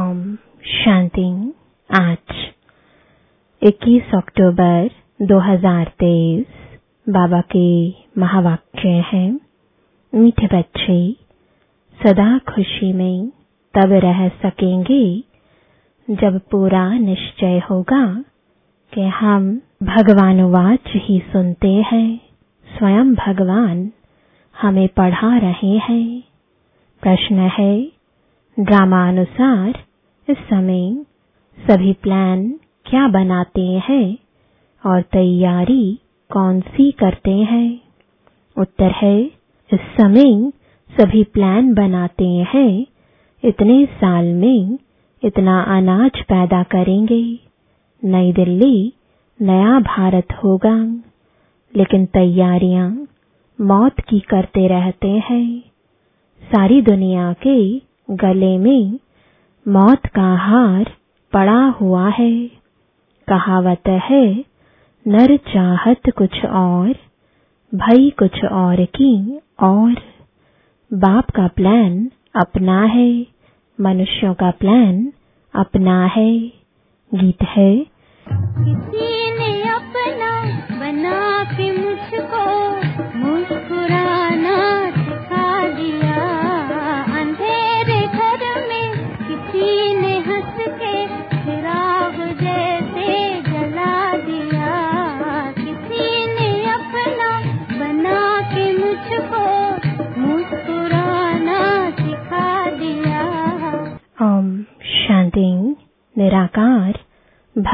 ओम शांति आज 21 अक्टूबर 2023 बाबा के महावाक्य हैं। मीठे बच्चे, सदा खुशी में तब रह सकेंगे, जब पूरा निश्चय होगा कि हम भगवानुवाच ही सुनते हैं। स्वयं भगवान हमें पढ़ा रहे हैं। प्रश्न है ड्रामानुसार इस समय सभी प्लान क्या बनाते हैं और तैयारी कौन सी करते हैं? उत्तर है, इस समय सभी प्लान बनाते हैं। इतने साल में इतना अनाज पैदा करेंगे। नई दिल्ली, नया भारत होगा। लेकिन तैयारियाँ मौत की करते रहते हैं। सारी दुनिया के गले में मौत का हार पड़ा हुआ है। कहावत है, नर चाहत कुछ और, भई कुछ और की और। बाप का प्लान अपना है, मनुष्यों का प्लान अपना है। गीत है, किसी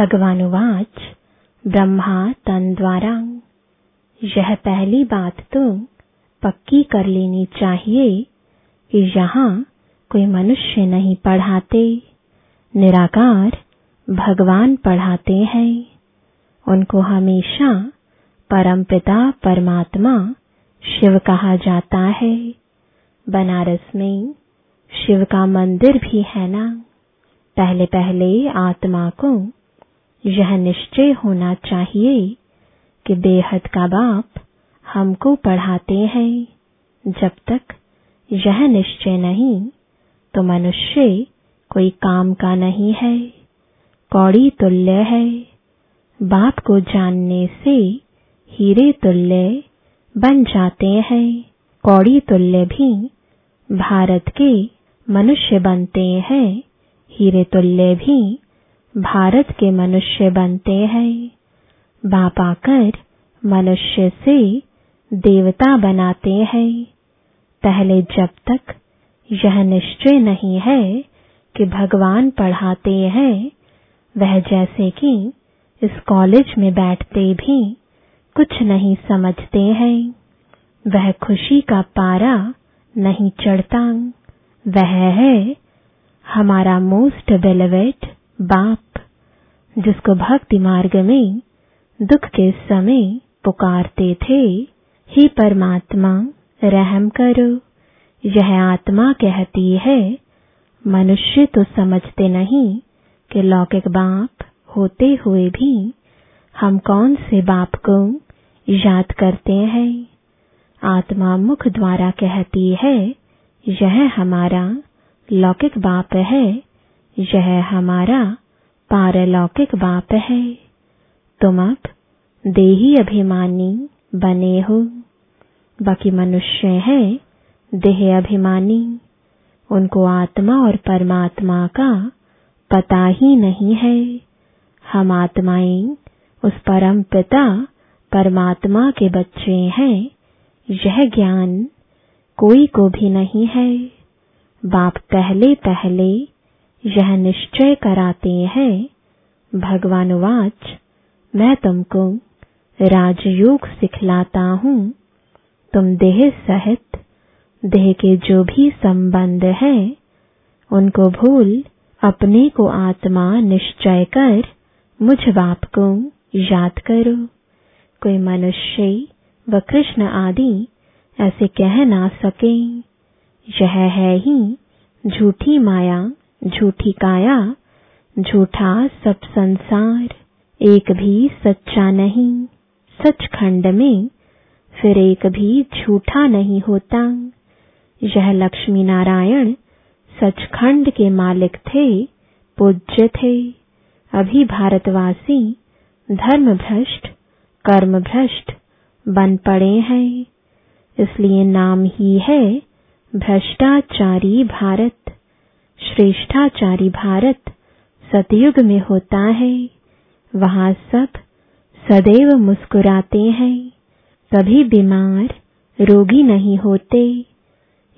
भगवानुवाच ब्रह्मा तन द्वारा यह पहली बात तो पक्की कर लेनी चाहिए कि यहाँ कोई मनुष्य नहीं पढ़ाते। निराकार भगवान पढ़ाते हैं। उनको हमेशा परमपिता परमात्मा शिव कहा जाता है। बनारस में शिव का मंदिर भी है ना। पहले पहले आत्मा को यह निश्चय होना चाहिए कि बेहद का बाप हमको पढ़ाते हैं। जब तक यह निश्चय नहीं तो मनुष्य कोई काम का नहीं है। कौड़ी तुल्य है। बाप को जानने से हीरे तुल्य बन जाते हैं। कौड़ी तुल्य भी भारत के मनुष्य बनते हैं। हीरे तुल्य भी भारत के मनुष्य बनते हैं। बाप आकर मनुष्य से देवता बनाते हैं। पहले जब तक यह निश्चय नहीं है कि भगवान पढ़ाते हैं, वह जैसे कि इस कॉलेज में बैठते भी कुछ नहीं समझते हैं। वह खुशी का पारा नहीं चढ़ता। वह है हमारा मोस्ट बेलवेट बाप। जिसको भक्ति मार्ग में, दुख के समय पुकारते थे, हे परमात्मा, रहम करो। यह आत्मा कहती है, मनुष्य तो समझते नहीं कि लौकिक बाप होते हुए भी हम कौन से बाप को याद करते हैं। आत्मा मुख द्वारा कहती है, यह हमारा लौकिक बाप है, यह हमारा पारलौकिक बाप है। तुम अब देही अभिमानी बने हो। बाकी मनुष्य है, देह अभिमानी। उनको आत्मा और परमात्मा का पता ही नहीं है। हम आत्माएँ, उस परम पिता, परमात्मा के बच्चे हैं। यह ज्ञान कोई को भी नहीं है। बाप पहले पहले यह निश्चय कराते हैं। भगवानुवाच मैं तुमको राजयोग सिखलाता हूँ। तुम देह सहित, देह के जो भी संबंध है, उनको भूल अपने को आत्मा निश्चय कर मुझ बाप को याद करो। कोई मनुष्य व कृष्ण आदि ऐसे कह ना सके। यह है ही झूठी माया झूठी काया, झूठा सब संसार, एक भी सच्चा नहीं। सचखंड में फिर एक भी झूठा नहीं होता। यह लक्ष्मी नारायण सचखंड के मालिक थे, पूज्य थे। अभी भारतवासी धर्म भ्रष्ट कर्म भ्रष्ट बन पड़े हैं। इसलिए नाम ही है भ्रष्टाचारी भारत। श्रेष्ठाचारी भारत सतयुग में होता है। वहाँ सब सदैव मुस्कुराते हैं। सभी बीमार रोगी नहीं होते।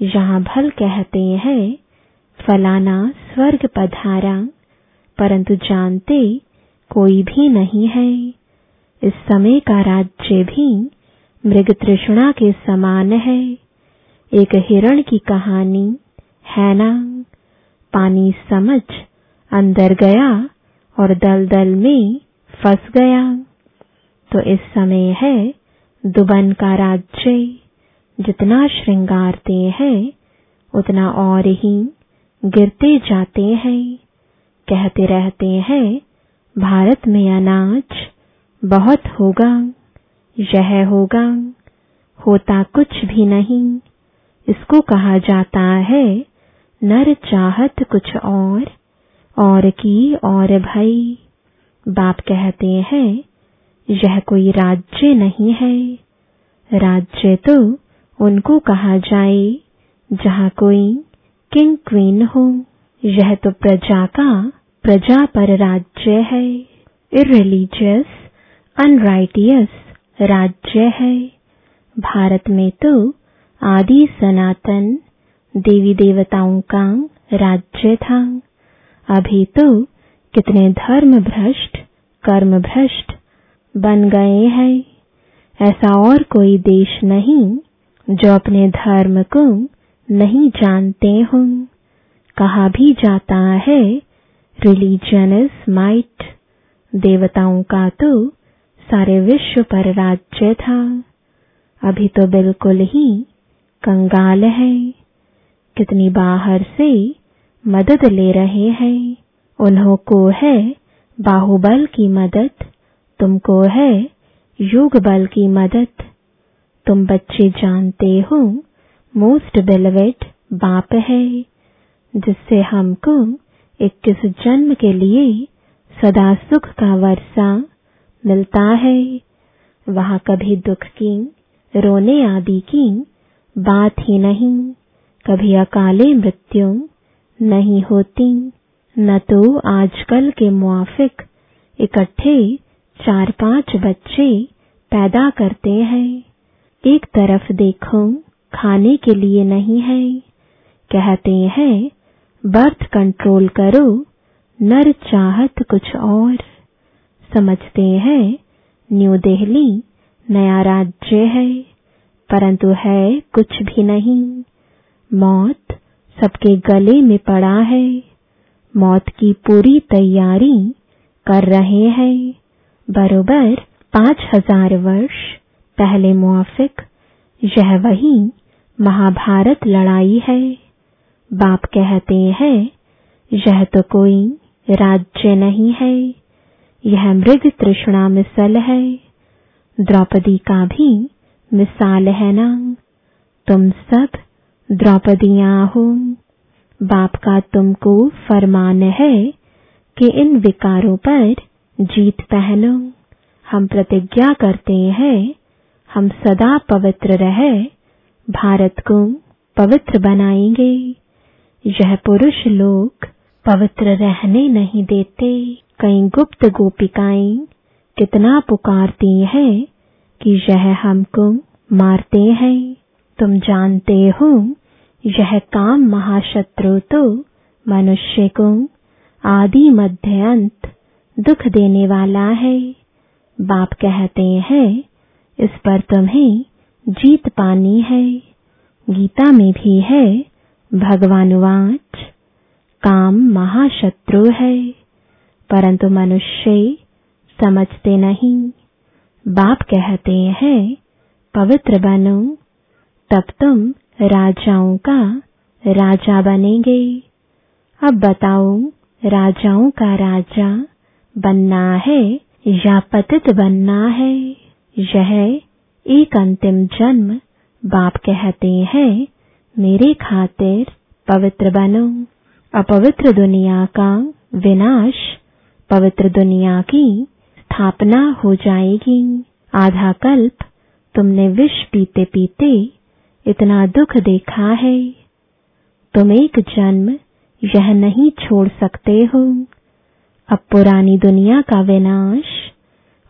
यहाँ भल कहते हैं, फलाना स्वर्ग पधारा, परंतु जानते कोई भी नहीं है। इस समय का राज्य भी मृग तृष्णा के समान है। एक हिरण की कहानी है ना? पानी समझ अंदर गया और दलदल में फंस गया। तो इस समय है दुबन का राज्य, जितना श्रृंगारते हैं, उतना और ही गिरते जाते हैं। कहते रहते हैं, भारत में अनाज बहुत होगा, यह होगा, होता कुछ भी नहीं। इसको कहा जाता है नर चाहत कुछ और और की और भई। बाप कहते हैं, यह कोई राज्य नहीं है। राज्य तो उनको कहा जाए, जहाँ कोई किंग क्वीन हो। यह तो प्रजा का प्रजा पर राज्य है। इरिलीजियस अनराइटियस राज्य है। भारत में तो आदि सनातन देवी देवताओं का राज्य था। अभी तो कितने धर्म भ्रष्ट कर्म भ्रष्ट बन गए हैं। ऐसा और कोई देश नहीं जो अपने धर्म को नहीं जानते हों। कहा भी जाता है रिलीजन इज़ माइट देवताओं का तो सारे विश्व पर राज्य था। अभी तो बिल्कुल ही कंगाल है। कितनी बाहर से मदद ले रहे हैं, उन्हों को है बाहुबल की मदद, तुमको है योग बल की मदद। तुम बच्चे जानते हो, मोस्ट बेलवेट बाप है, जिससे हमको इक्कीस जन्म के लिए सदा सुख का वर्षा मिलता है। वहाँ कभी दुख की, रोने आदि की बात ही नहीं। कभी अकाले मृत्यु नहीं होती। न तो आजकल के मुआफिक इकट्ठे चार पाँच बच्चे पैदा करते हैं। एक तरफ़ देखो, खाने के लिए नहीं है। कहते हैं, बर्थ कंट्रोल करो, नर चाहत कुछ और। समझते हैं, न्यू दिल्ली नया राज्य है, परंतु है कुछ भी नहीं। मौत सबके गले में पड़ा है। मौत की पूरी तैयारी कर रहे हैं। बरोबर पाँच हज़ार वर्ष पहले मुआफिक, यह वही महाभारत लड़ाई है। बाप कहते हैं, यह तो कोई राज्य नहीं है। यह मृग तृष्णा मिसल है। द्रौपदी का भी मिसाल है ना। तुम सब द्रौपदियाँ हो बाप का तुमको फरमान है कि इन विकारों पर जीत पहनो। हम प्रतिज्ञा करते हैं, हम सदा पवित्र रहे, भारत को पवित्र बनाएँगे। यह पुरुष लोग पवित्र रहने नहीं देते। कई गुप्त गोपिकाएँ कितना पुकारती हैं कि यह हमको मारते हैं। तुम जानते हो, यह काम महाशत्रु तो मनुष्य को आदि मध्य अंत दुख देने वाला है। बाप कहते हैं, इस पर तुम्हें जीत पानी है। गीता में भी है, भगवान भगवानुवाच काम महाशत्रु है। परंतु मनुष्य समझते नहीं। बाप कहते हैं, पवित्र बनो तब तुम राजाओं का राजा बनेंगे। अब बताओ राजाओं का राजा बनना है या पतित बनना है। यह एक अंतिम जन्म बाप कहते हैं, मेरे खातिर पवित्र बनो। अपवित्र दुनिया का विनाश पवित्र दुनिया की स्थापना हो जाएगी। आधा कल्प तुमने विष पीते पीते इतना दुख देखा है। तुम एक जन्म यह नहीं छोड़ सकते हो। अब पुरानी दुनिया का विनाश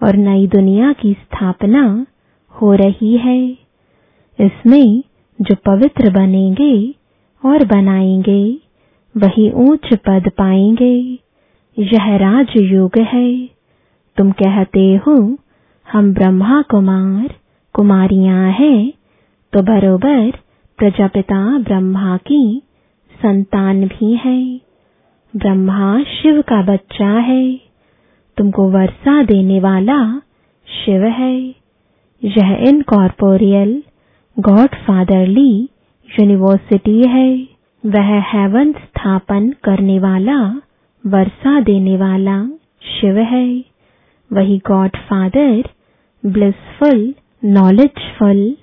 और नई दुनिया की स्थापना हो रही है। इसमें जो पवित्र बनेंगे और बनाएँगे, वही ऊंच पद पाएँगे। यह राजयोग है। तुम कहते हो, हम ब्रह्मा कुमार कुमारियाँ हैं। तो बरोबर प्रजापिता ब्रह्मा की संतान भी है। ब्रह्मा शिव का बच्चा है। तुमको वर्षा देने वाला शिव है। यह इनकॉर्पोरियल गॉड फादरली यूनिवर्सिटी है। वह हेवन स्थापन करने वाला, वर्षा देने वाला शिव है। वही गॉड फादर ब्लिसफुल, नॉलेजफुल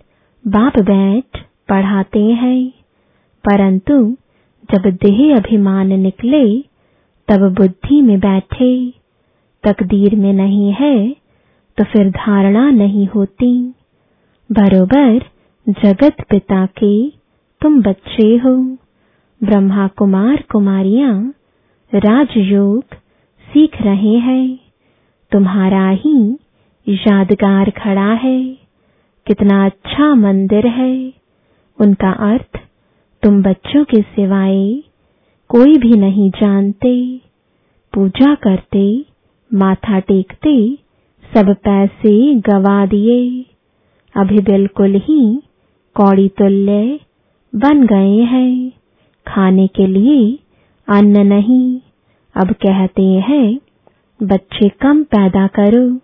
बाप बैठ पढ़ाते हैं। परंतु जब देह अभिमान निकले, तब बुद्धि में बैठे। तकदीर में नहीं है तो फिर धारणा नहीं होती। बरोबर, जगत पिता के तुम बच्चे हो। ब्रह्मा कुमार कुमारियाँ राजयोग सीख रहे हैं। तुम्हारा ही यादगार खड़ा है। कितना अच्छा मंदिर है। उनका अर्थ, तुम बच्चों के सिवाय कोई भी नहीं जानते। पूजा करते, माथा टेकते, सब पैसे गवा दिए। अभी बिल्कुल ही कौड़ी तुल्य बन गए हैं। खाने के लिए अन्न नहीं। अब कहते हैं, बच्चे कम पैदा करो।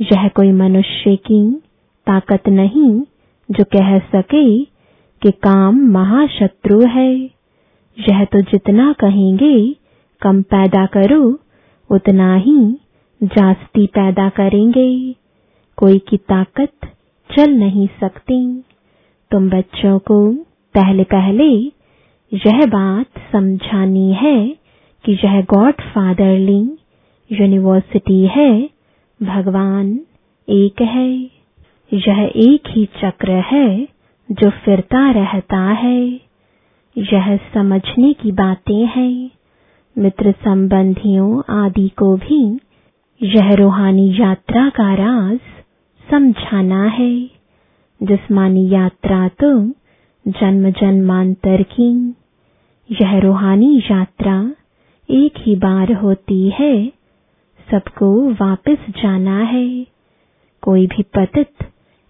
यह कोई मनुष्य की ताकत नहीं, जो कह सके कि काम महाशत्रु है। यह तो जितना कहेंगे, कम पैदा करो, उतना ही जास्ती पैदा करेंगे। कोई की ताकत चल नहीं सकती। तुम बच्चों को पहले पहले यह बात समझानी है कि यह गॉड फादरली यूनिवर्सिटी है, भगवान एक है। यह एक ही चक्र है जो फिरता रहता है। यह समझने की बातें हैं। मित्र संबंधियों आदि को भी यह रूहानी यात्रा का राज समझाना है। जिस्मानी यात्रा तो जन्म जन्मांतर की। यह रूहानी यात्रा एक ही बार होती है। सबको वापस जाना है। कोई भी पतित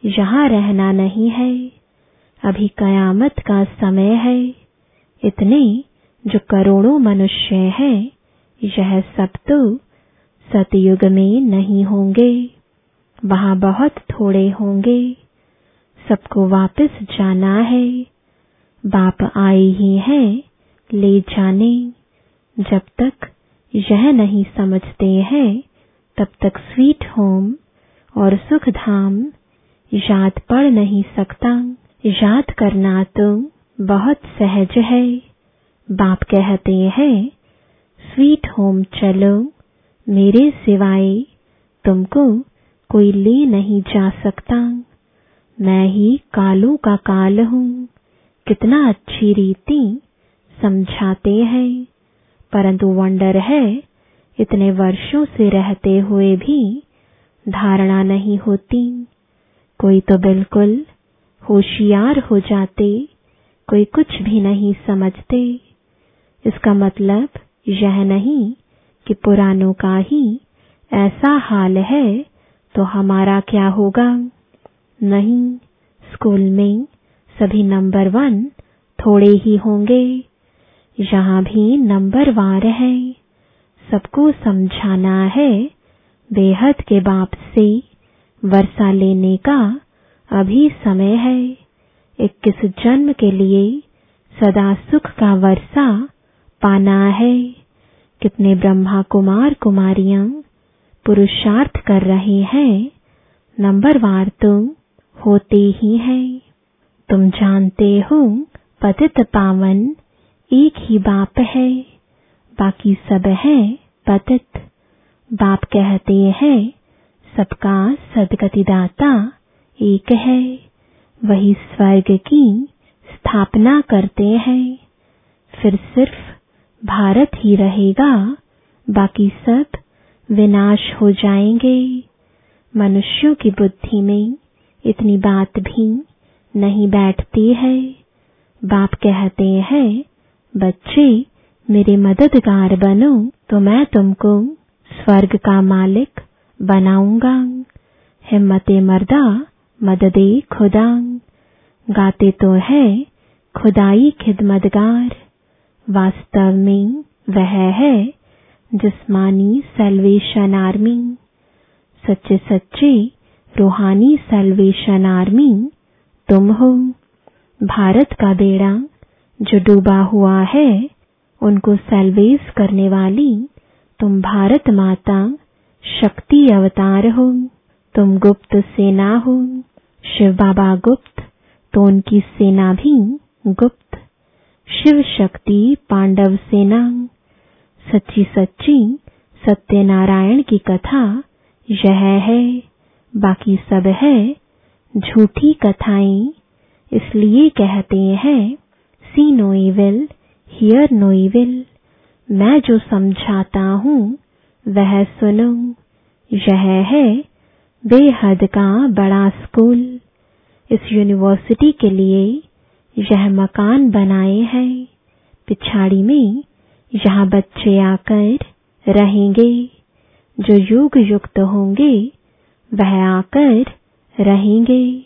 यहाँ रहना नहीं है। अभी कयामत का समय है। इतने जो करोड़ों मनुष्य हैं, यह सब तो सतयुग में नहीं होंगे। वहाँ बहुत थोड़े होंगे। सबको वापस जाना है। बाप आए ही हैं ले जाने। जब तक यह नहीं समझते हैं, तब तक स्वीट होम और सुख धाम याद पड़ नहीं सकता, याद करना तो बहुत सहज है। बाप कहते हैं, स्वीट होम चलो, मेरे सिवाय तुमको कोई ले नहीं जा सकता। मैं ही कालों का काल हूँ, कितना अच्छी रीति समझाते हैं। परंतु वंडर है, इतने वर्षों से रहते हुए भी धारणा नहीं होती। कोई तो बिल्कुल होशियार हो जाते, कोई कुछ भी नहीं समझते। इसका मतलब यह नहीं कि पुरानों का ही ऐसा हाल है तो हमारा क्या होगा? नहीं, स्कूल में सभी नंबर वन थोड़े ही होंगे। यहाँ भी नंबर वार है। सबको समझाना है बेहद के बाप से। वर्षा लेने का अभी समय है। इक्कीस जन्म के लिए सदा सुख का वर्षा पाना है। कितने ब्रह्मा कुमार कुमारियाँ पुरुषार्थ कर रहे हैं नंबरवार तो होते ही है। तुम जानते हो, पतित पावन एक ही बाप है, बाकी सब है पतित। बाप कहते हैं सबका सदगतिदाता एक है। वही स्वर्ग की स्थापना करते हैं। फिर सिर्फ़ भारत ही रहेगा, बाकी सब विनाश हो जाएँगे। मनुष्यों की बुद्धि में इतनी बात भी नहीं बैठती है। बाप कहते हैं, बच्चे, मेरे मददगार बनो तो मैं तुमको स्वर्ग का मालिक बनाऊँगा। हिम्मते मर्दा, मददे खुदा। गाते तो है, खुदाई खिदमतगार। वास्तव में वह है, जिस्मानी सेल्वेशन आर्मी सच्चे सच्चे, रूहानी सेल्वेशन आर्मी तुम हो। भारत का बेड़ा, जो डूबा हुआ है, उनको सेल्वेस करने वाली, तुम भारत माता। शक्ति अवतार हो, तुम गुप्त सेना हो। शिव बाबा गुप्त तो उनकी सेना भी गुप्त। शिव शक्ति पांडव सेना। सच्ची सच्ची सत्यनारायण की कथा यह है। बाकी सब है झूठी कथाएँ, इसलिए कहते हैं see no evil hear no evil मैं जो समझाता हूँ वह सुनो, यह है बेहद का बड़ा स्कूल। इस यूनिवर्सिटी के लिए यह मकान बनाए हैं। पिछाड़ी में यहाँ बच्चे आकर रहेंगे। जो युग युक्त होंगे, वह आकर रहेंगे।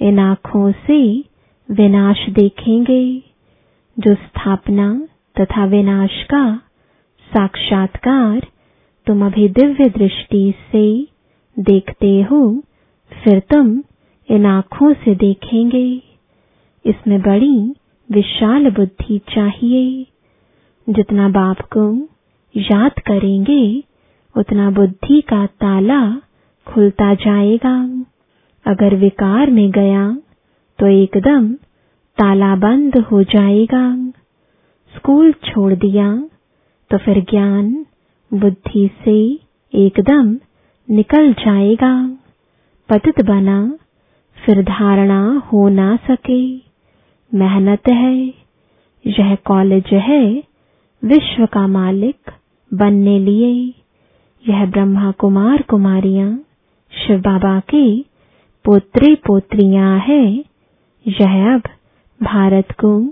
इन आँखों से विनाश देखेंगे। जो स्थापना तथा विनाश का साक्षात्कार तुम अभी दिव्य दृष्टि से देखते हो, फिर तुम इन आँखों से देखेंगे। इसमें बड़ी विशाल बुद्धि चाहिए। जितना बाप को याद करेंगे, उतना बुद्धि का ताला खुलता जाएगा। अगर विकार में गया तो एकदम ताला बंद हो जाएगा। स्कूल छोड़ दिया तो फिर ज्ञान बुद्धि से एकदम निकल जाएगा। पतित बना, फिर धारणा हो ना सके। मेहनत है, यह कॉलेज है, विश्व का मालिक बनने लिए। यह ब्रह्मा कुमार कुमारियाँ, शिव बाबा के पोत्रे पोत्रियाँ हैं। यह अब भारत को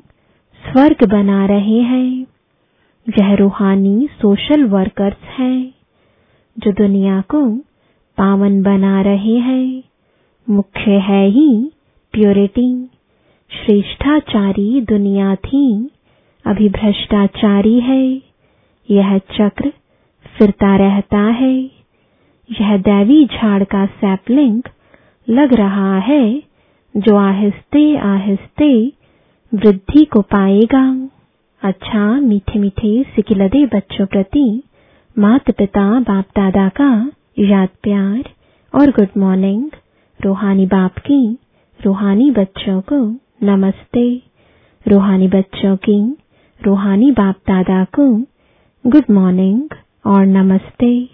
स्वर्ग बना रहे हैं। यह रूहानी सोशल वर्कर्स हैं, जो दुनिया को पावन बना रहे हैं। मुख्य है ही प्योरिटी श्रेष्ठाचारी दुनिया थी अभी भ्रष्टाचारी है। यह चक्र फिरता रहता है। यह दैवी झाड़ का सैपलिंग लग रहा है, जो आहिस्ते आहिस्ते वृद्धि को पाएगा। अच्छा मीठे मीठे सिकिलदे बच्चों प्रति माता पिता बाप दादा का याद प्यार और गुड मॉर्निंग रूहानी बाप की, रूहानी बच्चों को नमस्ते। रूहानी बच्चों की, रूहानी बाप दादा को गुड मॉर्निंग और नमस्ते।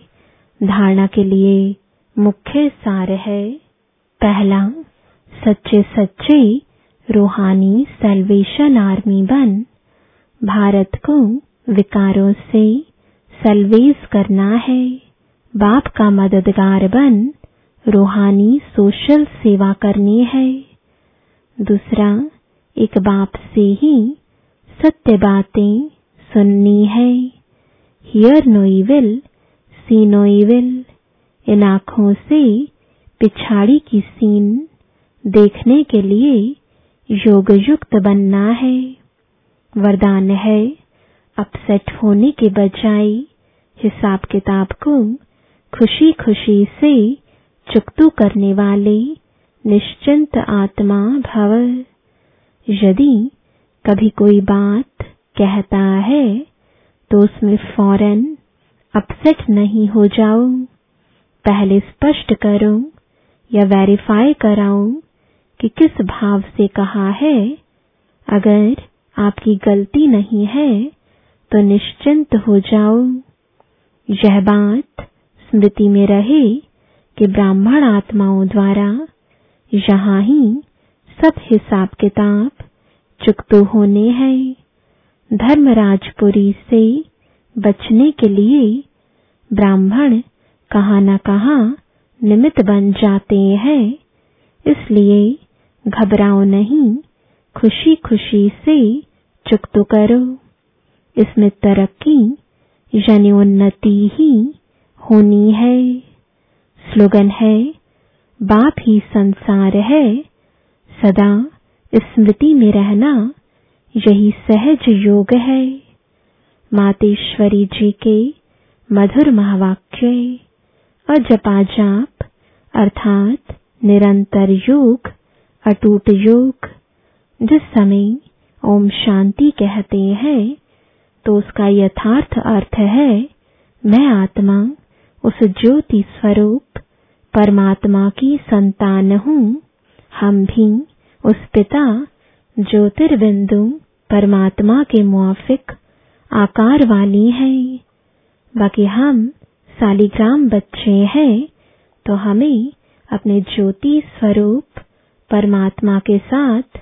धारणा के लिए मुख्य सार है, पहला, सच्चे सच्चे रूहानी सेल्वेशन आर्मी बन। भारत को विकारों से सलवेज करना है। बाप का मददगार बन रूहानी सोशल सेवा करनी है। दूसरा, एक बाप से ही सत्य बातें सुननी है। Hear no evil see no evil इन आँखों से पिछाड़ी की सीन देखने के लिए योग युक्त बनना है। वरदान है। अपसेट होने के बजाय हिसाब किताब को खुशी खुशी से चुकतू करने वाले निश्चिंत आत्मा भव। यदि कभी कोई बात कहता है तो उसमें फ़ौरन अपसेट नहीं हो जाओ पहले स्पष्ट करो या वेरीफाई कराओ कि किस भाव से कहा है। अगर आपकी गलती नहीं है तो निश्चिंत हो जाओ। यह बात स्मृति में रहे कि ब्राह्मण आत्माओं द्वारा यहाँ ही सब हिसाब किताब चुकतो होने हैं। धर्मराजपुरी से बचने के लिए ब्राह्मण कहा न कहा निमित्त बन जाते हैं, इसलिए घबराओ नहीं। खुशी खुशी से चुकतो करो। इसमें तरक्की यानी उन्नति ही होनी है। स्लोगन है, बाप ही संसार है। सदा स्मृति में रहना यही सहज योग है। मातेश्वरी जी के मधुर महावाक्य अजपा जाप अर्थात निरंतर योग, अटूट योग। जिस समय ओम शांति कहते हैं तो उसका यथार्थ अर्थ है, मैं आत्मा, उस ज्योति स्वरूप, परमात्मा की संतान हूँ। हम भी उस पिता ज्योतिर्बिंदु परमात्मा के मुआफिक, आकार वाली हैं। बाकी हम सालिग्राम बच्चे हैं तो हमें अपने ज्योति स्वरूप, परमात्मा के साथ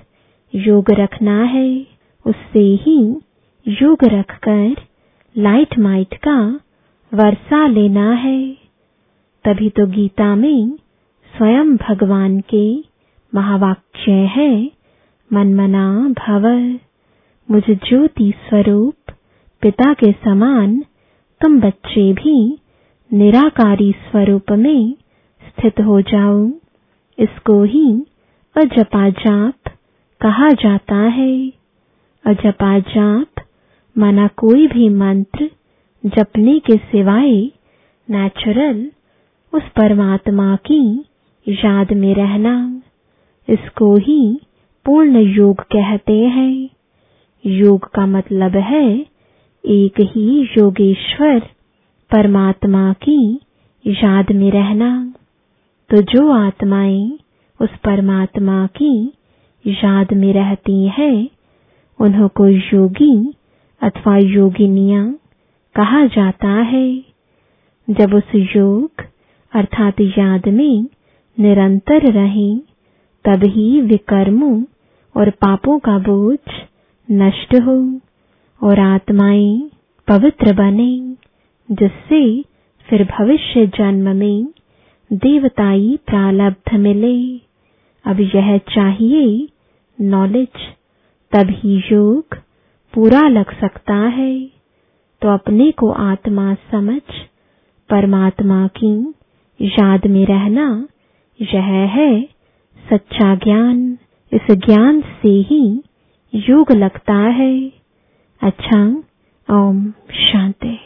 योग रखना है, उससे ही योग रखकर लाइट माइट का वर्षा लेना है। तभी तो गीता में स्वयं भगवान के महावाक्य है, मनमना भव। मुझ ज्योति स्वरूप, पिता के समान, तुम बच्चे भी निराकारी स्वरूप में स्थित हो जाओ। इसको ही अजपा जाप कहा जाता है अजपा जाप माना कोई भी मंत्र जपने के सिवाय नेचुरल उस परमात्मा की याद में रहना। इसको ही पूर्ण योग कहते हैं। योग का मतलब है, एक ही योगेश्वर परमात्मा की याद में रहना। तो जो आत्माएँ उस परमात्मा की याद में रहती हैं, उन्हों को योगी अथवा योगिनियाँ कहा जाता है। जब उस योग अर्थात याद में निरंतर रहें, तब ही विकर्मों और पापों का बोझ नष्ट हो और आत्माएँ पवित्र बने, जिससे फिर भविष्य जन्म में देवताई प्रालब्ध मिले। अब यह चाहिए नॉलेज तभी योग पूरा लग सकता है। तो अपने को आत्मा समझ, परमात्मा की याद में रहना, यह है सच्चा ज्ञान। इस ज्ञान से ही योग लगता है। अच्छा ओम, शांति।